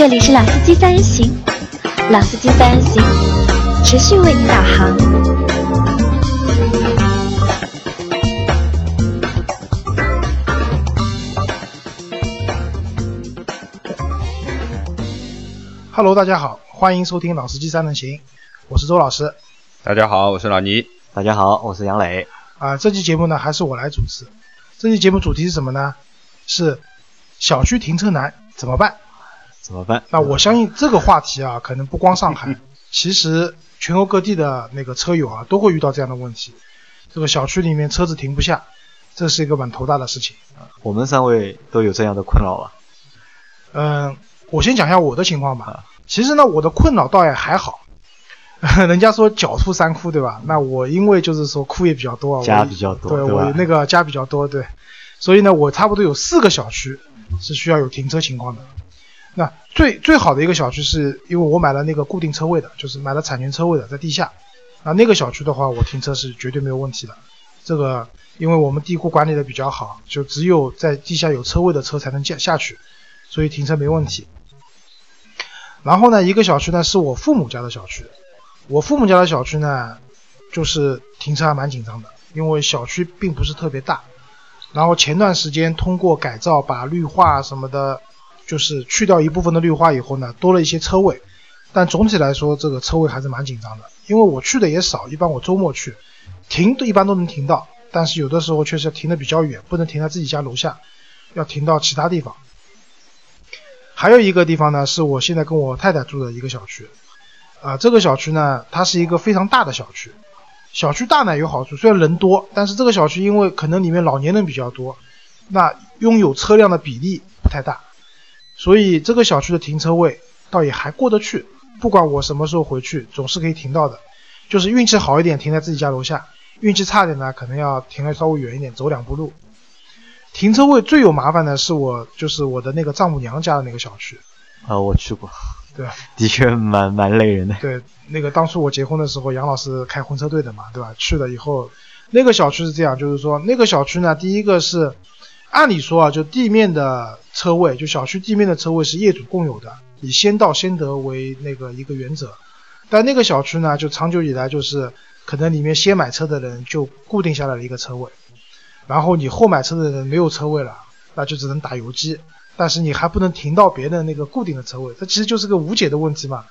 这里是老司机三人行，老司机三人行，持续为您导航。Hello，大家好，欢迎收听老司机三人行，我是周老师。大家好，我是老倪。大家好，我是杨磊。啊，这期节目呢还是我来主持。这期节目主题是什么呢？是小区停车难怎么办？怎么办？那我相信这个话题啊，可能不光上海，其实全国各地的那个车友啊，都会遇到这样的问题。这个小区里面车子停不下，这是一个蛮头大的事情。我们三位都有这样的困扰吧？嗯，我先讲一下我的情况吧。其实呢，我的困扰倒也还好。人家说狡兔三窟，对吧？那我因为就是说窟也比较多，家比较多，对我那个家比较多，对。所以呢，我差不多有四个小区是需要有停车情况的。那最最好的一个小区是因为我买了那个固定车位的，就是买了产权车位的，在地下。那那个小区的话，我停车是绝对没有问题的。这个因为我们地库管理的比较好，就只有在地下有车位的车才能下下去，所以停车没问题。然后呢，一个小区呢是我父母家的小区，我父母家的小区呢，就是停车还蛮紧张的，因为小区并不是特别大。然后前段时间通过改造，把绿化什么的，就是去掉一部分的绿化以后呢，多了一些车位。但总体来说，这个车位还是蛮紧张的，因为我去的也少，一般我周末去，停一般都能停到，但是有的时候确实停的比较远，不能停在自己家楼下，要停到其他地方。还有一个地方呢，是我现在跟我太太住的一个小区，啊，这个小区呢，它是一个非常大的小区。小区大呢有好处，虽然人多，但是这个小区因为可能里面老年人比较多，那拥有车辆的比例不太大，所以这个小区的停车位倒也还过得去。不管我什么时候回去，总是可以停到的。就是运气好一点，停在自己家楼下；运气差点呢，可能要停的稍微远一点，走两步路。停车位最有麻烦的是我，就是我的那个丈母娘家的那个小区。啊，我去过。对，的确蛮蛮累人的。对，那个当初我结婚的时候，杨老师开婚车队的嘛，对吧？去了以后，那个小区是这样，就是说那个小区呢，第一个是，按理说啊，就地面的车位，就小区地面的车位是业主共有的，以先到先得为那个一个原则。但那个小区呢，就长久以来就是可能里面先买车的人就固定下来了一个车位，然后你后买车的人没有车位了，那就只能打游击。但是你还不能停到别的那个固定的车位，这其实就是个无解的问题嘛。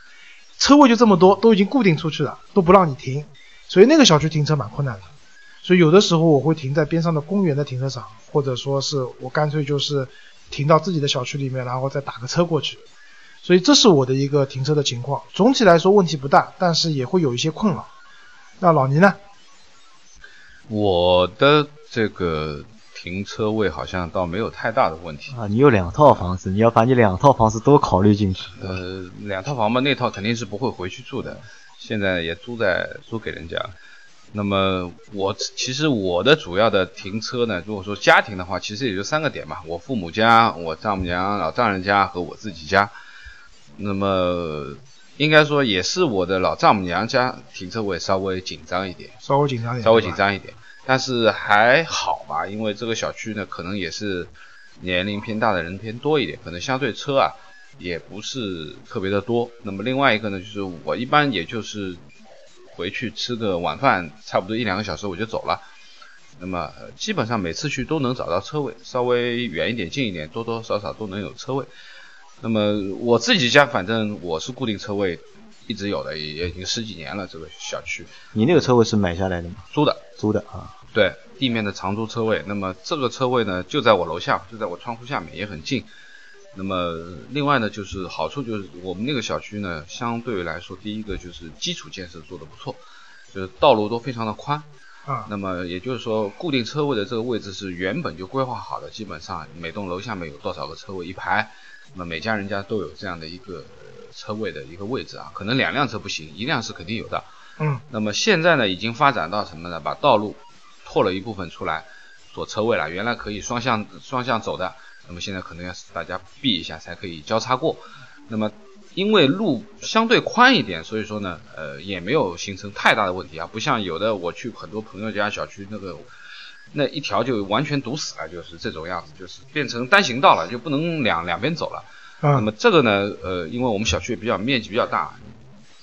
车位就这么多，都已经固定出去了，都不让你停，所以那个小区停车蛮困难的。所以有的时候我会停在边上的公园的停车场，或者说是我干脆就是停到自己的小区里面，然后再打个车过去。所以这是我的一个停车的情况。总体来说问题不大，但是也会有一些困扰。那老倪呢？我的这个。停车位好像倒没有太大的问题啊！你有两套房子，你要把你两套房子都考虑进去。呃，两套房嘛，那套肯定是不会回去住的，现在也租在租给人家。那么我其实我的主要的停车呢，如果说家庭的话，其实也就三个点嘛：我父母家、我丈母娘、老丈人家和我自己家。那么应该说也是我的老丈母娘家停车位稍微紧张一点，稍微紧张一点，稍微紧张一点。但是还好吧，因为这个小区呢，可能也是年龄偏大的人偏多一点，可能相对车啊也不是特别的多。那么另外一个呢，就是我一般也就是回去吃个晚饭，差不多一两个小时我就走了。那么基本上每次去都能找到车位，稍微远一点、近一点，多多少少都能有车位。那么我自己家反正我是固定车位。一直有的，也已经十几年了。这个小区，你那个车位是买下来的吗？租的，租的啊。对，地面的长租车位。那么这个车位呢，就在我楼下，就在我窗户下面，也很近。那么另外呢，就是好处就是我们那个小区呢，相对来说，第一个就是基础建设做得不错，就是道路都非常的宽啊。那么也就是说，固定车位的这个位置是原本就规划好的，基本上每栋楼下面有多少个车位一排，那么每家人家都有这样的一个。车位的一个位置啊，可能两辆车不行，一辆是肯定有的。嗯，那么现在呢，已经发展到什么呢？把道路拓了一部分出来做车位了。原来可以双向双向走的，那么现在可能要大家避一下才可以交叉过。那么因为路相对宽一点，所以说呢，呃，也没有形成太大的问题啊。不像有的我去很多朋友家小区那个那一条就完全堵死了，就是这种样子，就是变成单行道了，就不能两两边走了。嗯那么这个呢，呃，因为我们小区也比较面积比较大，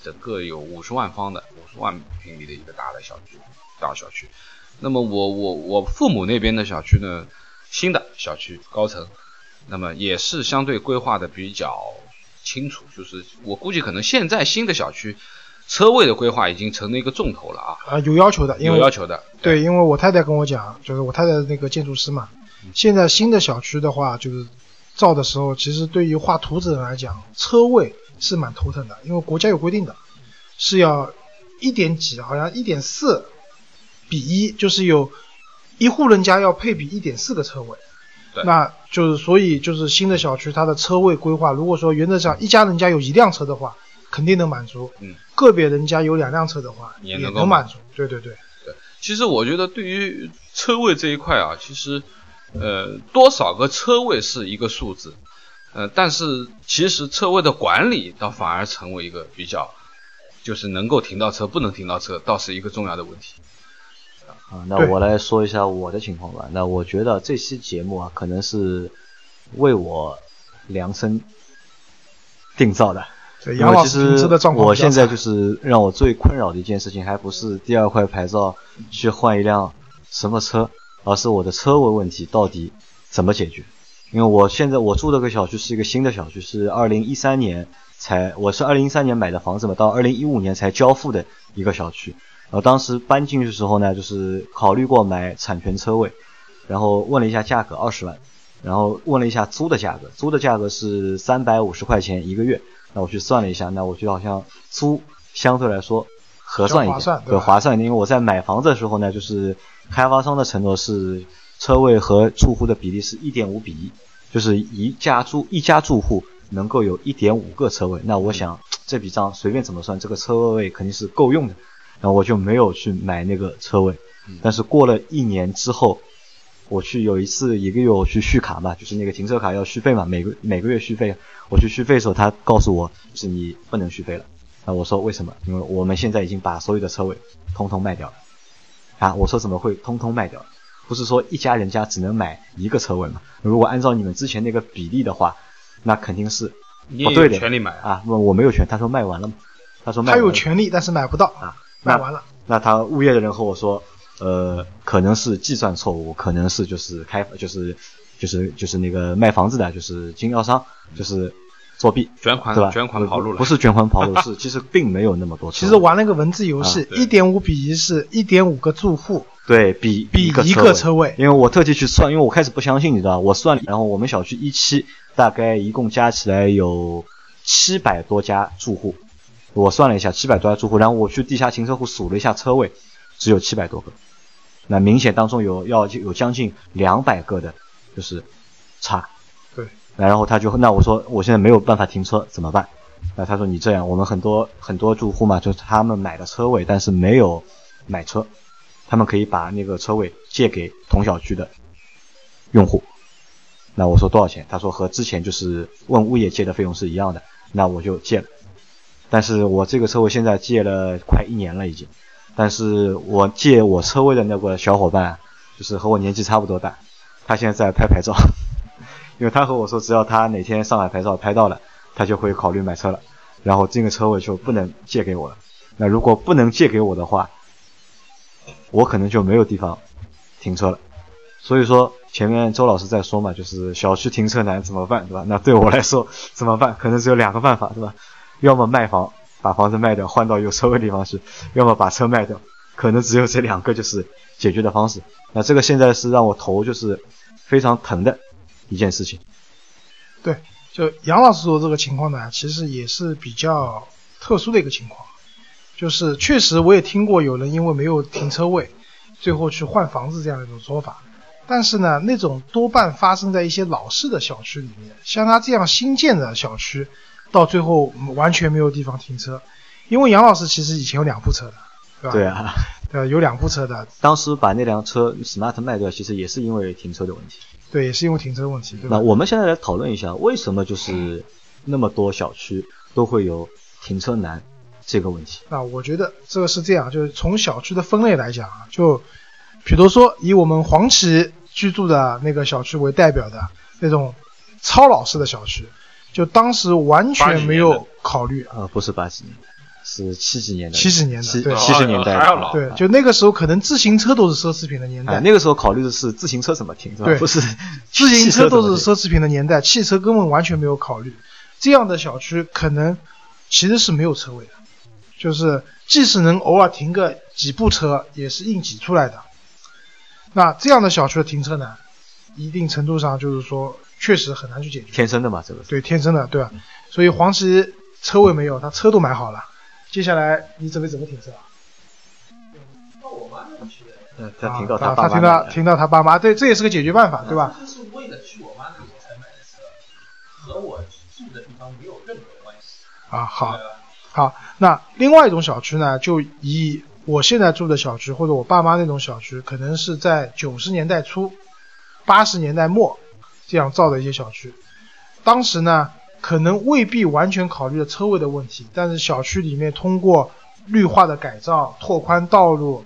整个有五十万方的五十万平米的一个大的小区，大小区。那么我我我父母那边的小区呢，新的小区高层，那么也是相对规划的比较清楚，就是我估计可能现在新的小区车位的规划已经成了一个重头了啊，啊，有要求的，因为有要求的。对，因为我太太跟我讲，就是我太太那个建筑师嘛，现在新的小区的话，就是造的时候，其实对于画图纸人来讲，车位是蛮头疼的，因为国家有规定的，是要一点几，好像一点四比一，就是有一户人家要配比一点四个车位。对那就是所以就是新的小区它的车位规划，如果说原则上一家人家有一辆车的话，肯定能满足。嗯，个别人家有两辆车的话，也也能能满足。对对对。其实我觉得对于车位这一块啊，其实呃多少个车位是一个数字，呃，但是其实车位的管理倒反而成为一个比较，就是能够停到车不能停到车，倒是一个重要的问题。啊，那我来说一下我的情况吧。那我觉得这期节目啊，可能是为我量身定造的。对，杨老因为其实我现在就是让我最困扰的一件事情，还不是第二块牌照去换一辆什么车，而是我的车位问题到底怎么解决？因为我现在我住这个小区是一个新的小区，是二零一三年才，我是二零一三年买的房子嘛，到二零一五年才交付的一个小区。然后当时搬进去的时候呢，就是考虑过买产权车位，然后问了一下价格二十万，然后问了一下租的价格，租的价格是三百五十块钱一个月。那我去算了一下，那我觉得好像租相对来说合算一点，比较划算对吧划算一点。因为我在买房子的时候呢，就是开发商的承诺是车位和住户的比例是一点五比一，就是一家住一家住户能够有一点五个车位。那我想这笔账随便怎么算，这个车位肯定是够用的。然后我就没有去买那个车位，但是过了一年之后，我去有一次一个月我去续卡嘛，就是那个停车卡要续费嘛，每个每个月续费。我去续费的时候，他告诉我就是你不能续费了。那我说为什么？因为我们现在已经把所有的车位通通卖掉了。啊，我说怎么会通通卖掉？不是说一家人家只能买一个车位嘛？如果按照你们之前那个比例的话，那肯定是你有不对的权利买啊，啊。我我没有权，他说卖完了嘛。他说卖他完了有权利，但是买不到，啊，那卖完了。那他物业的人和我说，呃，可能是计算错误，可能是就是开就是就是就是那个卖房子的，就是经销商就是作弊，卷款对吧？卷款跑路了，不是卷款跑路，是其实并没有那么多。其实玩了个文字游戏一点五比一是一点五个住户，对比比一一个个车位因为我特地去算，因为我开始不相信，你知道吧，我算，然后我们小区一期大概一共加起来有七百多家住户，我算了一下，七百多家住户，然后我去地下停车库数了一下车位，只有七百多个，那明显当中有要有将近两百个的，就是差。对，然后他就那我说我现在没有办法停车怎么办？那他说你这样，我们很多很多住户嘛，就是他们买了车位，但是没有买车，他们可以把那个车位借给同小区的用户。那我说多少钱？他说和之前就是问物业借的费用是一样的，那我就借了。但是我这个车位现在借了快一年了已经，但是我借我车位的那个小伙伴，就是和我年纪差不多大，他现在在拍牌照，因为他和我说，只要他哪天上海牌照拍到了，他就会考虑买车了，然后这个车位就不能借给我了。那如果不能借给我的话，我可能就没有地方停车了。所以说前面周老师在说嘛，就是小区停车难怎么办，对吧？那对我来说怎么办？可能只有两个办法，对吧？要么卖房，把房子卖掉，换到有车位的地方去；要么把车卖掉，可能只有这两个就是解决的方式。那这个现在是让我头就是非常疼的一件事情。对，就杨老师说这个情况呢，其实也是比较特殊的一个情况，就是确实我也听过有人因为没有停车位，最后去换房子这样的一种说法。但是呢，那种多半发生在一些老式的小区里面，像他这样新建的小区，到最后完全没有地方停车。因为杨老师其实以前有两部车的，对吧？对啊，呃，有两部车的，当时把那辆车 smart 卖掉，其实也是因为停车的问题。对，也是因为停车问题，对吧那？我们现在来讨论一下，为什么就是那么多小区都会有停车难这个问题？那我觉得这个是这样，就是从小区的分类来讲啊，就比如说以我们黄旗居住的那个小区为代表的那种超老式的小区，就当时完全没有考虑。呃，不是八几年的，是七几年的，七十年的七对。七十年代。的还要老。对，就那个时候可能自行车都是奢侈品的年代，啊，那个时候考虑的是自行车怎么停，是吧？对。不是自行车都是奢侈品的年代，汽车根本完全没有考虑。这样的小区可能其实是没有车位的，就是即使能偶尔停个几部车，也是硬挤出来的。那这样的小区的停车难，一定程度上就是说确实很难去解决。天生的嘛，这个。对，天生的，对吧？所以黄旗车位没有，他车都买好了。接下来你准备怎么停车啊？嗯，他停到他他停到停到他爸妈，对，这也是个解决办法，对吧？这是为了去我妈那里才买的车，和我住的地方没有任何关系。啊，好好。那另外一种小区呢，就以我现在住的小区或者我爸妈那种小区，可能是在九十年代初、八十年代末这样造的一些小区。当时呢，可能未必完全考虑了车位的问题，但是小区里面通过绿化的改造、拓宽道路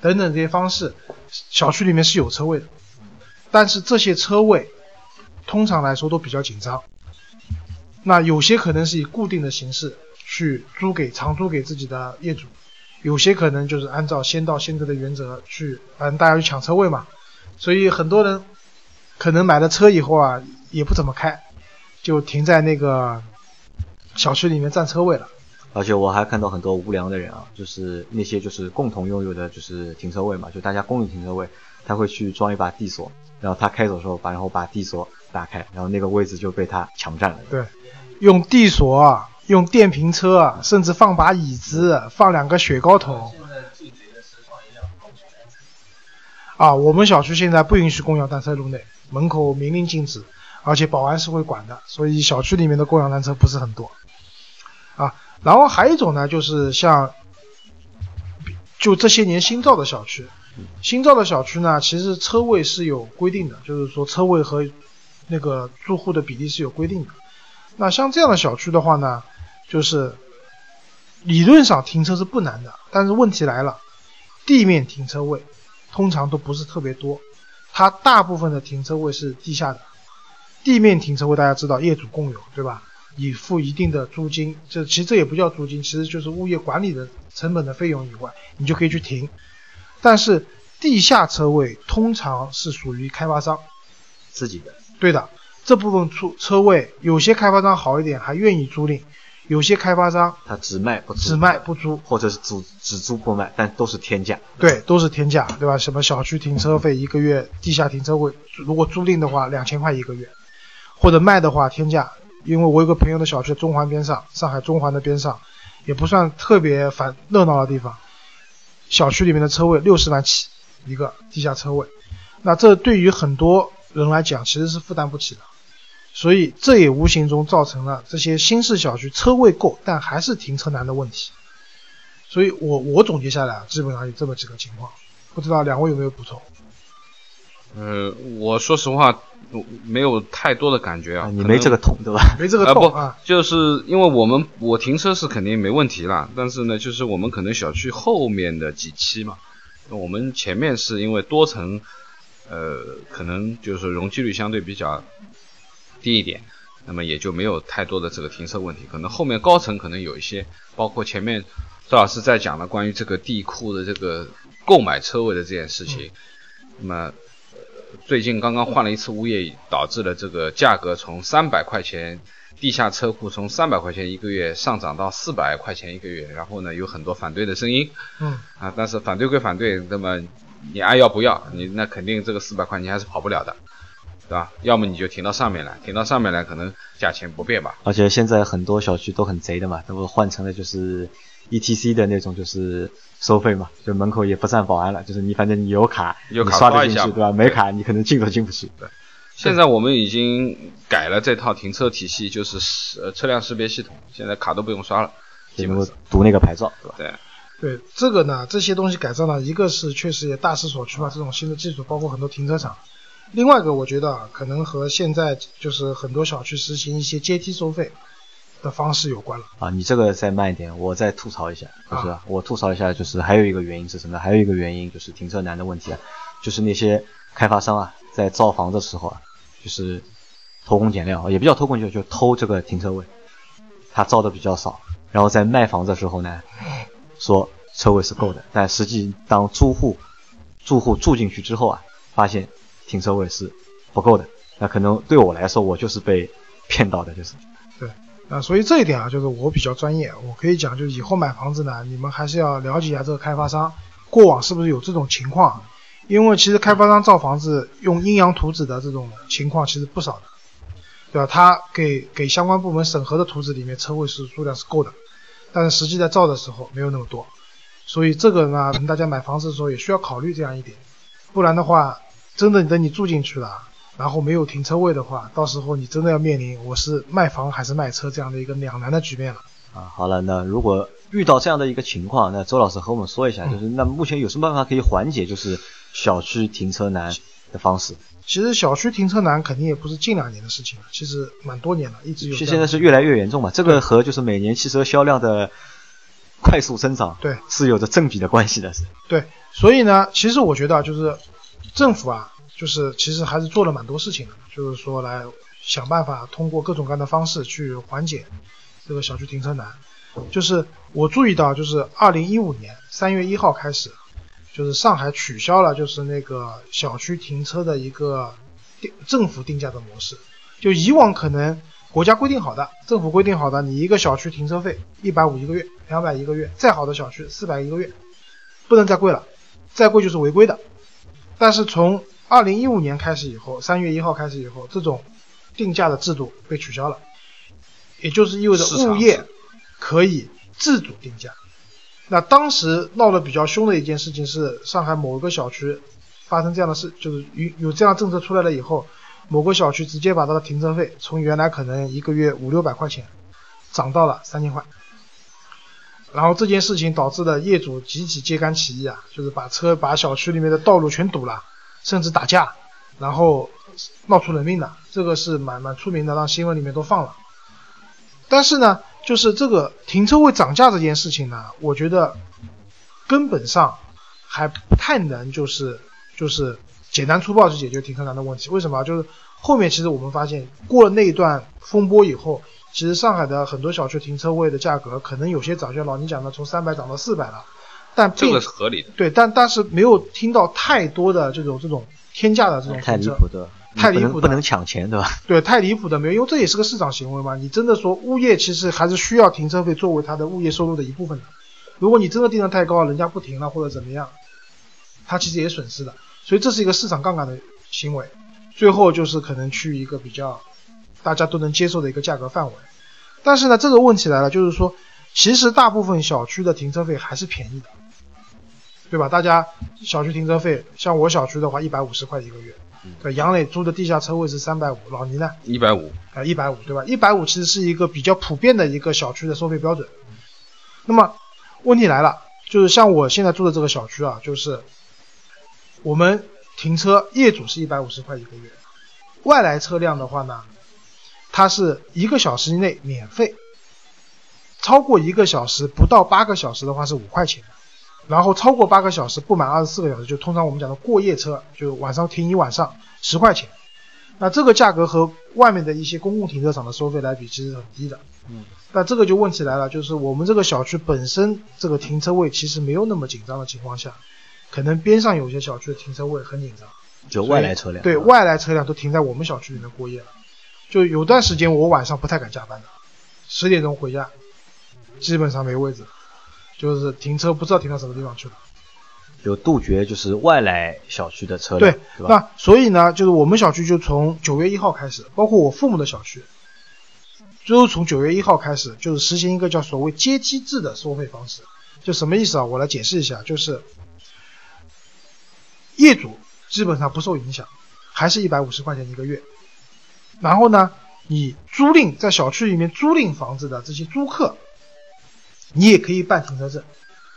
等等这些方式，小区里面是有车位的。但是这些车位通常来说都比较紧张。那有些可能是以固定的形式去租给长租给自己的业主，有些可能就是按照先到先得的原则去，反正，大家去抢车位嘛。所以很多人可能买了车以后啊，也不怎么开，就停在那个小区里面占车位了。而且我还看到很多无良的人啊，就是那些就是共同拥有的就是停车位嘛，就大家共用停车位，他会去装一把地锁，然后他开走的时候把然后把地锁打开，然后那个位置就被他抢占了。对，用地锁啊，用电瓶车啊，甚至放把椅子，放两个雪糕桶现在是放一辆共享单车，啊。我们小区现在不允许共享单车入内，门口明令禁止，而且保安是会管的，所以小区里面的共享单车不是很多啊。然后还有一种呢，就是像就这些年新造的小区，新造的小区呢，其实车位是有规定的，就是说车位和那个住户的比例是有规定的。那像这样的小区的话呢，就是理论上停车是不难的，但是问题来了，地面停车位通常都不是特别多，它大部分的停车位是地下的，地面停车位大家知道业主共有，对吧？以付一定的租金，这其实这也不叫租金，其实就是物业管理的成本的费用以外，你就可以去停。但是地下车位通常是属于开发商，自己的。对的，这部分出车位有些开发商好一点，还愿意租赁；有些开发商他只卖不租，只卖不租，或者是只只租不卖，但都是天价。对，都是天价，对吧？什么小区停车费一个月，地下停车位如果租赁的话两千块一个月，或者卖的话天价。因为我有个朋友的小区中环边上，上海中环的边上，也不算特别繁热闹的地方，小区里面的车位六十万起一个地下车位，那这对于很多人来讲其实是负担不起的，所以这也无形中造成了这些新式小区车位够，但还是停车难的问题。所以我我总结下来啊，基本上有这么几个情况，不知道两位有没有补充？呃，我说实话，没有太多的感觉啊。你没这个痛对吧？没这个啊不啊，，就是因为我们我停车是肯定没问题啦，但是呢，就是我们可能小区后面的几期嘛，我们前面是因为多层，呃，可能就是容积率相对比较低一点，那么也就没有太多的这个停车问题。可能后面高层可能有一些，包括前面赵老师在讲的关于这个地库的这个购买车位的这件事情，那么。呃最近刚刚换了一次物业，导致了这个价格从三百块钱地下车库从三百块钱一个月上涨到四百块钱一个月，然后呢有很多反对的声音嗯，啊，但是反对归反对，那么你爱要不要，你那肯定这个四百块你还是跑不了的，对吧？要么你就停到上面来，停到上面来可能价钱不变吧，而且现在很多小区都很贼的嘛，都换成了就是 ETC 的那种就是收费嘛，就门口也不站保安了，就是你反正你有卡，有卡你刷得进去对吧？没卡你可能进都进不去。对现在我们已经改了这套停车体系，就是识呃车辆识别系统，现在卡都不用刷了，基就能够读那个牌照，对吧？对。对这个呢，这些东西改造呢，一个是确实也大势所趋嘛，这种新的技术包括很多停车场。另外一个，我觉得啊，可能和现在就是很多小区实行一些阶梯收费的方式有关了。啊，你这个再慢一点，我再吐槽一下，就是、啊我吐槽一下，就是还有一个原因是什么呢？还有一个原因就是停车难的问题啊，就是那些开发商啊，在造房的时候啊，就是偷工减料，也不叫偷工减料，就偷这个停车位，他造的比较少，然后在卖房的时候呢，说车位是够的，但实际当租户住户住进去之后啊，发现停车位是不够的，那可能对我来说，我就是被骗到的，就是。对，啊，所以这一点啊，就是我比较专业，我可以讲，就以后买房子呢，你们还是要了解一下这个开发商过往是不是有这种情况，因为其实开发商造房子用阴阳图纸的这种情况其实不少的，对吧？他给给相关部门审核的图纸里面车位是数量是够的，但是实际在造的时候没有那么多，所以这个呢，大家买房子的时候也需要考虑这样一点，不然的话，真的等你住进去了。然后没有停车位的话，到时候你真的要面临我是卖房还是卖车这样的一个两难的局面了。啊，好了，那如果遇到这样的一个情况，那周老师和我们说一下，就是那目前有什么办法可以缓解，就是小区停车难的方式？其实小区停车难肯定也不是近两年的事情了，其实蛮多年了，一直有。现现在是越来越严重嘛？这个和就是每年汽车销量的快速增长，对，是有着正比的关系的，是。对，所以呢，其实我觉得就是政府啊。就是其实还是做了蛮多事情的，就是说来想办法通过各种各样的方式去缓解这个小区停车难。就是我注意到，就是二零一五年三月一号开始，就是上海取消了就是那个小区停车的一个定政府定价的模式。就以往可能国家规定好的，政府规定好的，你一个小区停车费一百五一个月，两百一个月，再好的小区四百一个月，不能再贵了，再贵就是违规的。但是从二零一五年开始以后，三月一号开始以后，这种定价的制度被取消了，也就是意味着物业可以自主定价。那当时闹得比较凶的一件事情是，上海某一个小区发生这样的事，就是有有这样政策出来了以后，某个小区直接把它的停车费从原来可能一个月五六百块钱，涨到了三千块。然后这件事情导致的业主集体揭竿起义啊，就是把车把小区里面的道路全堵了。甚至打架，然后闹出人命的，这个是蛮蛮出名的，让新闻里面都放了。但是呢，就是这个停车位涨价这件事情呢，我觉得根本上还不太能就是就是简单粗暴去解决停车难的问题。为什么？就是后面其实我们发现过了那一段风波以后，其实上海的很多小区停车位的价格可能有些涨，像老倪讲的，从三百涨到四百了。但这个是合理的，对，但但是没有听到太多的这种这种天价的这种太离谱的，太离谱的，不能抢钱，对吧？对，太离谱的没有，因为这也是个市场行为嘛。你真的说物业其实还是需要停车费作为他的物业收入的一部分的。如果你真的定的太高，人家不停了或者怎么样，他其实也损失的。所以这是一个市场杠杆的行为，最后就是可能去一个比较大家都能接受的一个价格范围。但是呢，这个问题来了，就是说，其实大部分小区的停车费还是便宜的。对吧？大家小区停车费，像我小区的话，一百五十块一个月。对，杨磊租的地下车位是三百五，老倪呢？一百五。啊，一百五，对吧？一百五其实是一个比较普遍的一个小区的收费标准。那么问题来了，就是像我现在住的这个小区啊，就是我们停车业主是一百五十块一个月，外来车辆的话呢，它是一个小时以内免费，超过一个小时不到八个小时的话是五块钱。然后超过八个小时，不满二十四个小时，就通常我们讲的过夜车，就晚上停一晚上，十块钱。那这个价格和外面的一些公共停车场的收费来比，其实很低的。嗯。那这个就问题来了，就是我们这个小区本身这个停车位其实没有那么紧张的情况下，可能边上有些小区的停车位很紧张，就外来车辆。对外来车辆都停在我们小区里面过夜了。就有段时间我晚上不太敢加班的，十点钟回家，基本上没位置。就是停车不知道停到什么地方去了，就杜绝就是外来小区的车辆，对，那所以呢，就是我们小区就从九月一号开始，包括我父母的小区，都从九月一号开始，就是实行一个叫所谓阶梯制的收费方式。就什么意思啊？我来解释一下，就是业主基本上不受影响，还是一百五十块钱一个月。然后呢，你租赁在小区里面租赁房子的这些租客。你也可以办停车证，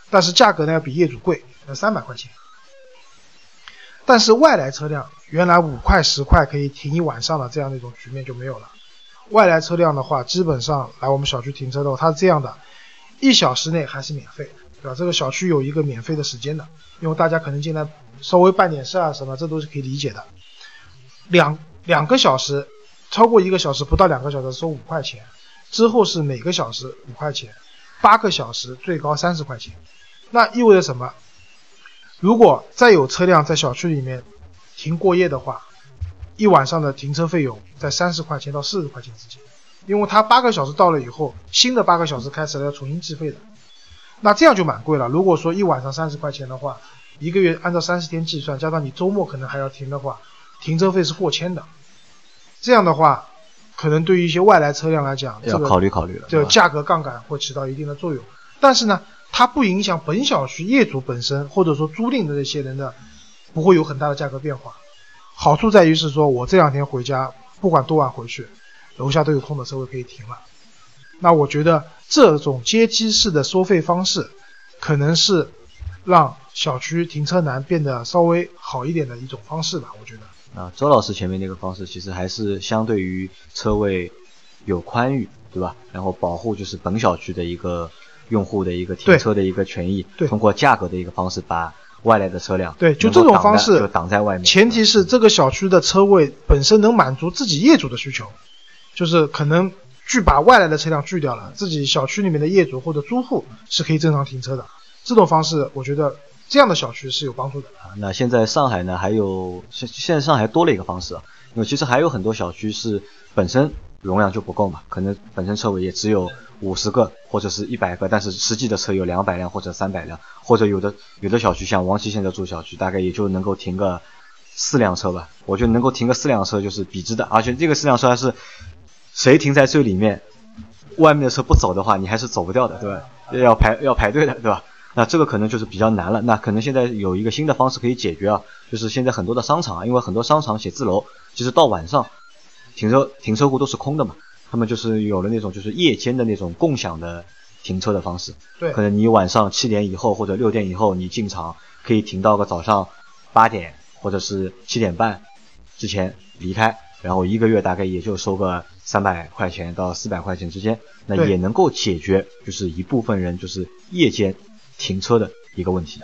但是价格呢要比业主贵，要三百块钱。但是外来车辆原来五块十块可以停一晚上的这样的一种局面就没有了。外来车辆的话，基本上来我们小区停车的话，它是这样的，一小时内还是免费，对吧？这个小区有一个免费的时间的，因为大家可能进来稍微办点事啊什么，这都是可以理解的。两两个小时超过一个小时不到两个小时收五块钱，之后是每个小时五块钱，八个小时最高三十块钱。那意味着什么？如果再有车辆在小区里面停过夜的话，一晚上的停车费用在三十块钱到四十块钱之间，因为它八个小时到了以后，新的八个小时开始了要重新计费的，那这样就蛮贵了。如果说一晚上三十块钱的话，一个月按照三十天计算，加上你周末可能还要停的话，停车费是过千的。这样的话，可能对于一些外来车辆来讲，要考虑考虑了。这个价格杠杆会起到一定的作用。但是呢，它不影响本小区业主本身或者说租赁的这些人的，不会有很大的价格变化。好处在于是说我这两天回家，不管多晚回去，楼下都有空的车位可以停了。那我觉得这种阶梯式的收费方式，可能是让小区停车难变得稍微好一点的一种方式吧。我觉得，啊，周老师前面那个方式其实还是相对于车位有宽裕，对吧？然后保护就是本小区的一个用户的一个停车的一个权益，对通过价格的一个方式把外来的车辆对就这种方式就挡在外面。前提是这个小区的车位本身能满足自己业主的需求，就是可能拒把外来的车辆拒掉了，自己小区里面的业主或者租户是可以正常停车的。这种方式，我觉得这样的小区是有帮助的。啊那现在上海呢，还有现现在上海多了一个方式啊，因为其实还有很多小区是本身容量就不够嘛，可能本身车位也只有五十个或者是一百个，但是实际的车有两百辆或者三百辆，或者有的有的小区像王琦现在住小区，大概也就能够停个四辆车吧，我觉得能够停个四辆车就是笔直的，而且这个四辆车还是谁停在最里面，外面的车不走的话，你还是走不掉的，对吧？要排要排队的，对吧？那这个可能就是比较难了。那可能现在有一个新的方式可以解决啊，就是现在很多的商场啊，因为很多商场写字楼，其实到晚上停车停车库都是空的嘛，他们就是有了那种就是夜间的那种共享的停车的方式。对可能你晚上七点以后或者六点以后你进场，可以停到个早上八点或者是七点半之前离开，然后一个月大概也就收个三百块钱到四百块钱之间，那也能够解决就是一部分人就是夜间停车的一个问题。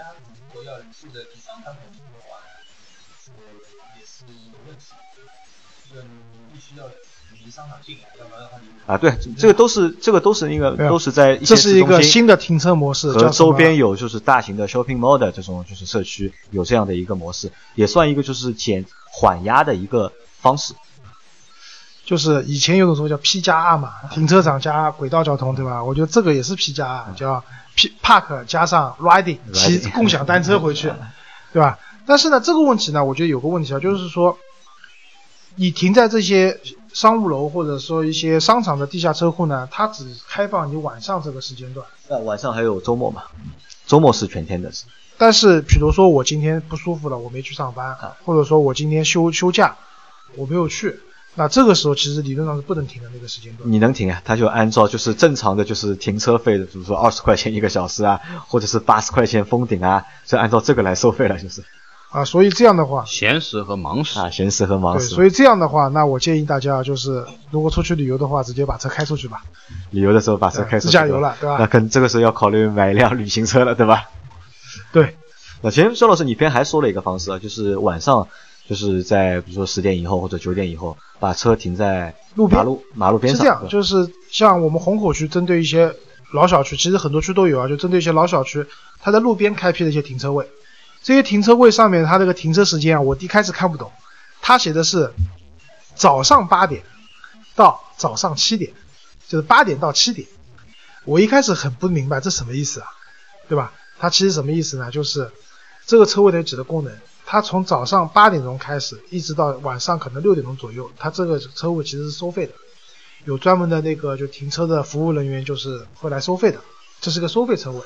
啊，对，这个都是这个都是那个都是在一这是一个新的停车模式，和周边有就是大型的 shopping mall 的这种就是社区有这样的一个模式，也算一个就是减缓压的一个方式。就是以前有种说叫 P 加 R 嘛，停车场加轨道交通，对吧？我觉得这个也是 P 加 R，叫 P Park 加上 Riding，骑共享单车回去，对吧？但是呢，这个问题呢，我觉得有个问题啊，就是说，你停在这些商务楼或者说一些商场的地下车库呢，它只开放你晚上这个时间段。那晚上还有周末嘛？周末是全天的，但是，比如说我今天不舒服了，我没去上班，啊或者说我今天休休假，我没有去，那这个时候其实理论上是不能停的那个时间段。你能停啊？他就按照就是正常的就是停车费的，比如说二十块钱一个小时啊，或者是八十块钱封顶啊，就按照这个来收费了，就是啊，所以这样的话，闲时和忙时啊，闲时和忙对，时。所以这样的话，那我建议大家就是，如果出去旅游的话，直接把车开出去吧。旅游的时候把车开出去，自驾游了对吧那可能这个时候要考虑买一辆旅行车了，对吧？对，那其实肖老师，你偏还说了一个方式啊，就是晚上就是在比如说十点以后或者九点以后，把车停在路边马路马路边上，是这样，就是像我们虹口区针对一些老小区，其实很多区都有啊，就针对一些老小区，它在路边开辟了一些停车位。这些停车位上面它这个停车时间啊，我一开始看不懂，它写的是早上八点到早上七点，就是八点到七点。我一开始很不明白这什么意思啊，对吧？它其实什么意思呢？就是这个车位有几个功能，它从早上八点钟开始，一直到晚上可能六点钟左右，它这个车位其实是收费的，有专门的那个就停车的服务人员就是会来收费的，这是个收费车位。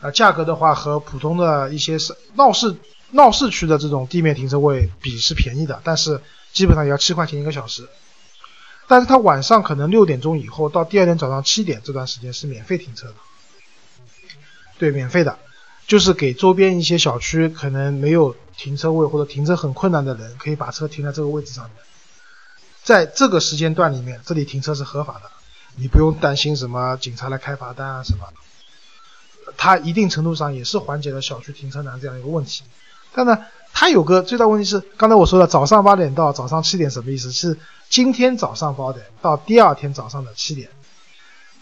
啊，价格的话和普通的一些是闹市闹市区的这种地面停车位比是便宜的，但是基本上也要七块钱一个小时。但是它晚上可能六点钟以后到第二天早上七点这段时间是免费停车的，对，免费的，就是给周边一些小区可能没有停车位或者停车很困难的人，可以把车停在这个位置上面。在这个时间段里面，这里停车是合法的，你不用担心什么警察来开罚单啊什么。它一定程度上也是缓解了小区停车难这样一个问题，但呢，它有个最大问题是，刚才我说的早上八点到早上七点什么意思？是今天早上八点到第二天早上的七点，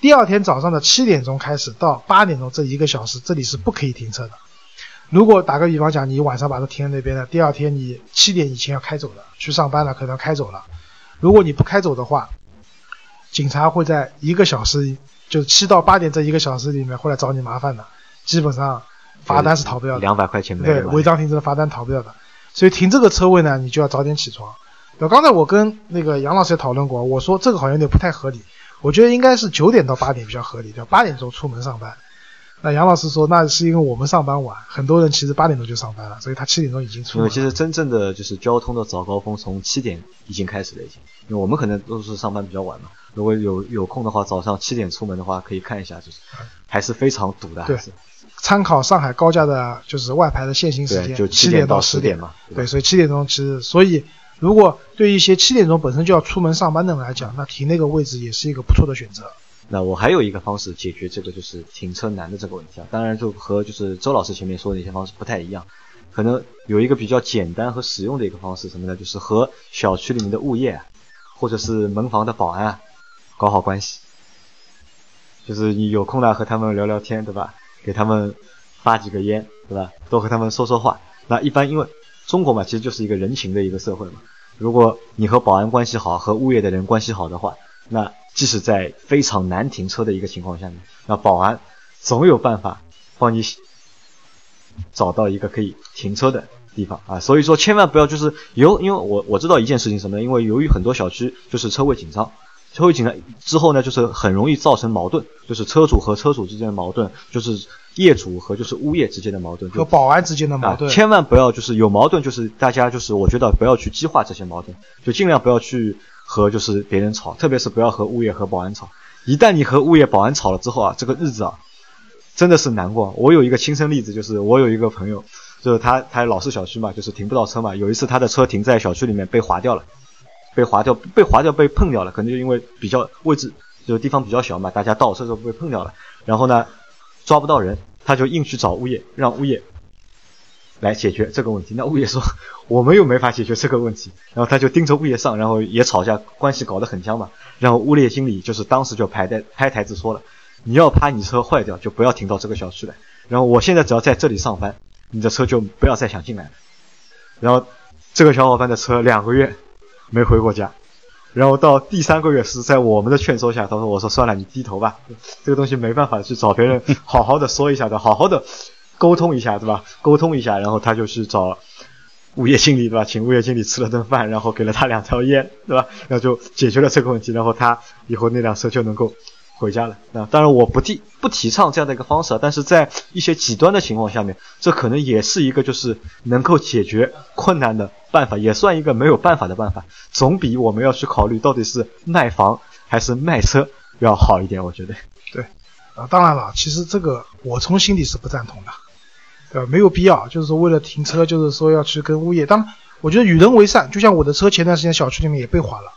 第二天早上的七点钟开始到八点钟这一个小时，这里是不可以停车的。如果打个比方讲，你晚上把它停在那边的，第二天你七点以前要开走的，去上班了可能要开走了。如果你不开走的话，警察会在一个小时，就是七到八点这一个小时里面会来找你麻烦的，基本上罚单是逃不掉的。两百块钱没对，违章停车的罚单逃不掉的。所以停这个车位呢，你就要早点起床。对，刚才我跟那个杨老师也讨论过，我说这个好像有点不太合理，我觉得应该是九点到八点比较合理，对吧？八点钟出门上班。那杨老师说，那是因为我们上班晚，很多人其实八点钟就上班了，所以他七点钟已经出门了。因为其实真正的就是交通的早高峰从七点已经开始了，已经。因为我们可能都是上班比较晚嘛，如果有有空的话，早上七点出门的话，可以看一下，就是还是非常堵的，对参考上海高架的就是外排的限行时，间，就七点到十点嘛，对对，所以七点钟其实，所以如果对一些七点钟本身就要出门上班的人来讲，那停那个位置也是一个不错的选择。那我还有一个方式解决这个就是停车难的这个问题啊，当然就和就是周老师前面说的那些方式不太一样，可能有一个比较简单和实用的一个方式，什么呢？就是和小区里面的物业，或者是门房的保安啊，搞好关系。就是你有空了和他们聊聊天，对吧？给他们发几个烟，对吧？多和他们说说话。那一般因为中国嘛，其实就是一个人情的一个社会嘛。如果你和保安关系好，和物业的人关系好的话，那即使在非常难停车的一个情况下面，那保安总有办法帮你找到一个可以停车的地方啊。所以说，千万不要就是由，因为我我知道一件事情什么呢？因为由于很多小区就是车位紧张，车位紧张之后呢，就是很容易造成矛盾，就是车主和车主之间的矛盾，就是业主和就是物业之间的矛盾，就和保安之间的矛盾，啊，千万不要就是有矛盾，就是大家就是我觉得不要去激化这些矛盾，就尽量不要去和就是别人吵，特别是不要和物业和保安吵。一旦你和物业保安吵了之后啊，这个日子啊，真的是难过。我有一个亲身例子，就是我有一个朋友，就是他他老是小区嘛，就是停不到车嘛。有一次他的车停在小区里面被划掉了，被划掉，被划掉被碰掉了，可能就因为比较位置就地方比较小嘛，大家倒车的时候被碰掉了。然后呢，抓不到人，他就硬去找物业，让物业来解决这个问题。那物业说我们又没法解决这个问题，然后他就盯着物业上，然后也吵架，关系搞得很僵嘛。然后物业经理就是当时就拍在拍台子说了，你要怕你车坏掉，就不要停到这个小区来。然后我现在只要在这里上班，你的车就不要再想进来了。然后这个小伙伴的车两个月没回过家，然后到第三个月是在我们的劝说下，他说我说算了，你低头吧，这个东西没办法去找别人 好好的说一下的，好好的沟通一下，对吧？沟通一下，然后他就去找物业经理，对吧？请物业经理吃了顿饭，然后给了他两条烟，对吧？然后就解决了这个问题，然后他以后那辆车就能够回家了。那当然我不提不提倡这样的一个方式啊，但是在一些极端的情况下面，这可能也是一个就是能够解决困难的办法，也算一个没有办法的办法，总比我们要去考虑到底是卖房还是卖车要好一点，我觉得。对，啊，当然了，其实这个我从心里是不赞同的，呃？没有必要，就是说为了停车，就是说要去跟物业。当然，我觉得与人为善，就像我的车前段时间小区里面也被划了，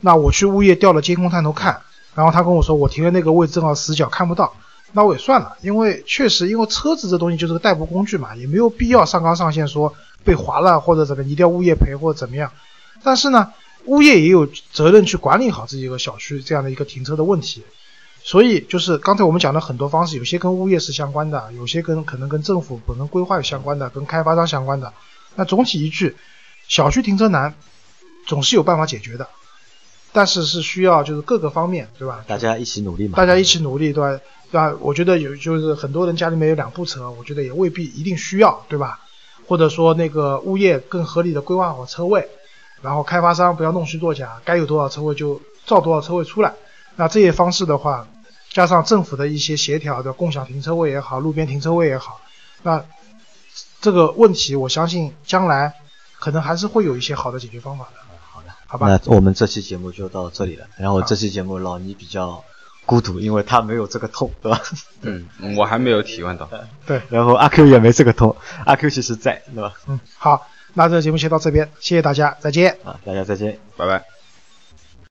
那我去物业调了监控探头看，然后他跟我说我停的那个位置正好死角看不到，那我也算了，因为确实因为车子这东西就是个代步工具嘛，也没有必要上纲上线说被划了或者怎么一定要物业赔或者怎么样。但是呢，物业也有责任去管理好自己一个小区这样的一个停车的问题。所以就是刚才我们讲的很多方式，有些跟物业是相关的，有些跟可能跟政府本身规划有相关的，跟开发商相关的。那总体一句，小区停车难，总是有办法解决的，但是是需要就是各个方面，对吧？大家一起努力嘛。大家一起努力，对吧？对吧？我觉得有就是很多人家里面有两部车，我觉得也未必一定需要，对吧？或者说那个物业更合理的规划好车位，然后开发商不要弄虚作假，该有多少车位就造多少车位出来。那这些方式的话，加上政府的一些协调的共享停车位也好，路边停车位也好，那这个问题我相信将来可能还是会有一些好的解决方法的。好吧那我们这期节目就到这里了。然后这期节目老倪比较孤独，因为他没有这个痛，对吧？嗯，我还没有体验到。对，然后阿 Q 也没这个痛，阿 Q 其实在，对吧？嗯，好，那这个节目先到这边，谢谢大家，再见。啊，大家再见。拜拜。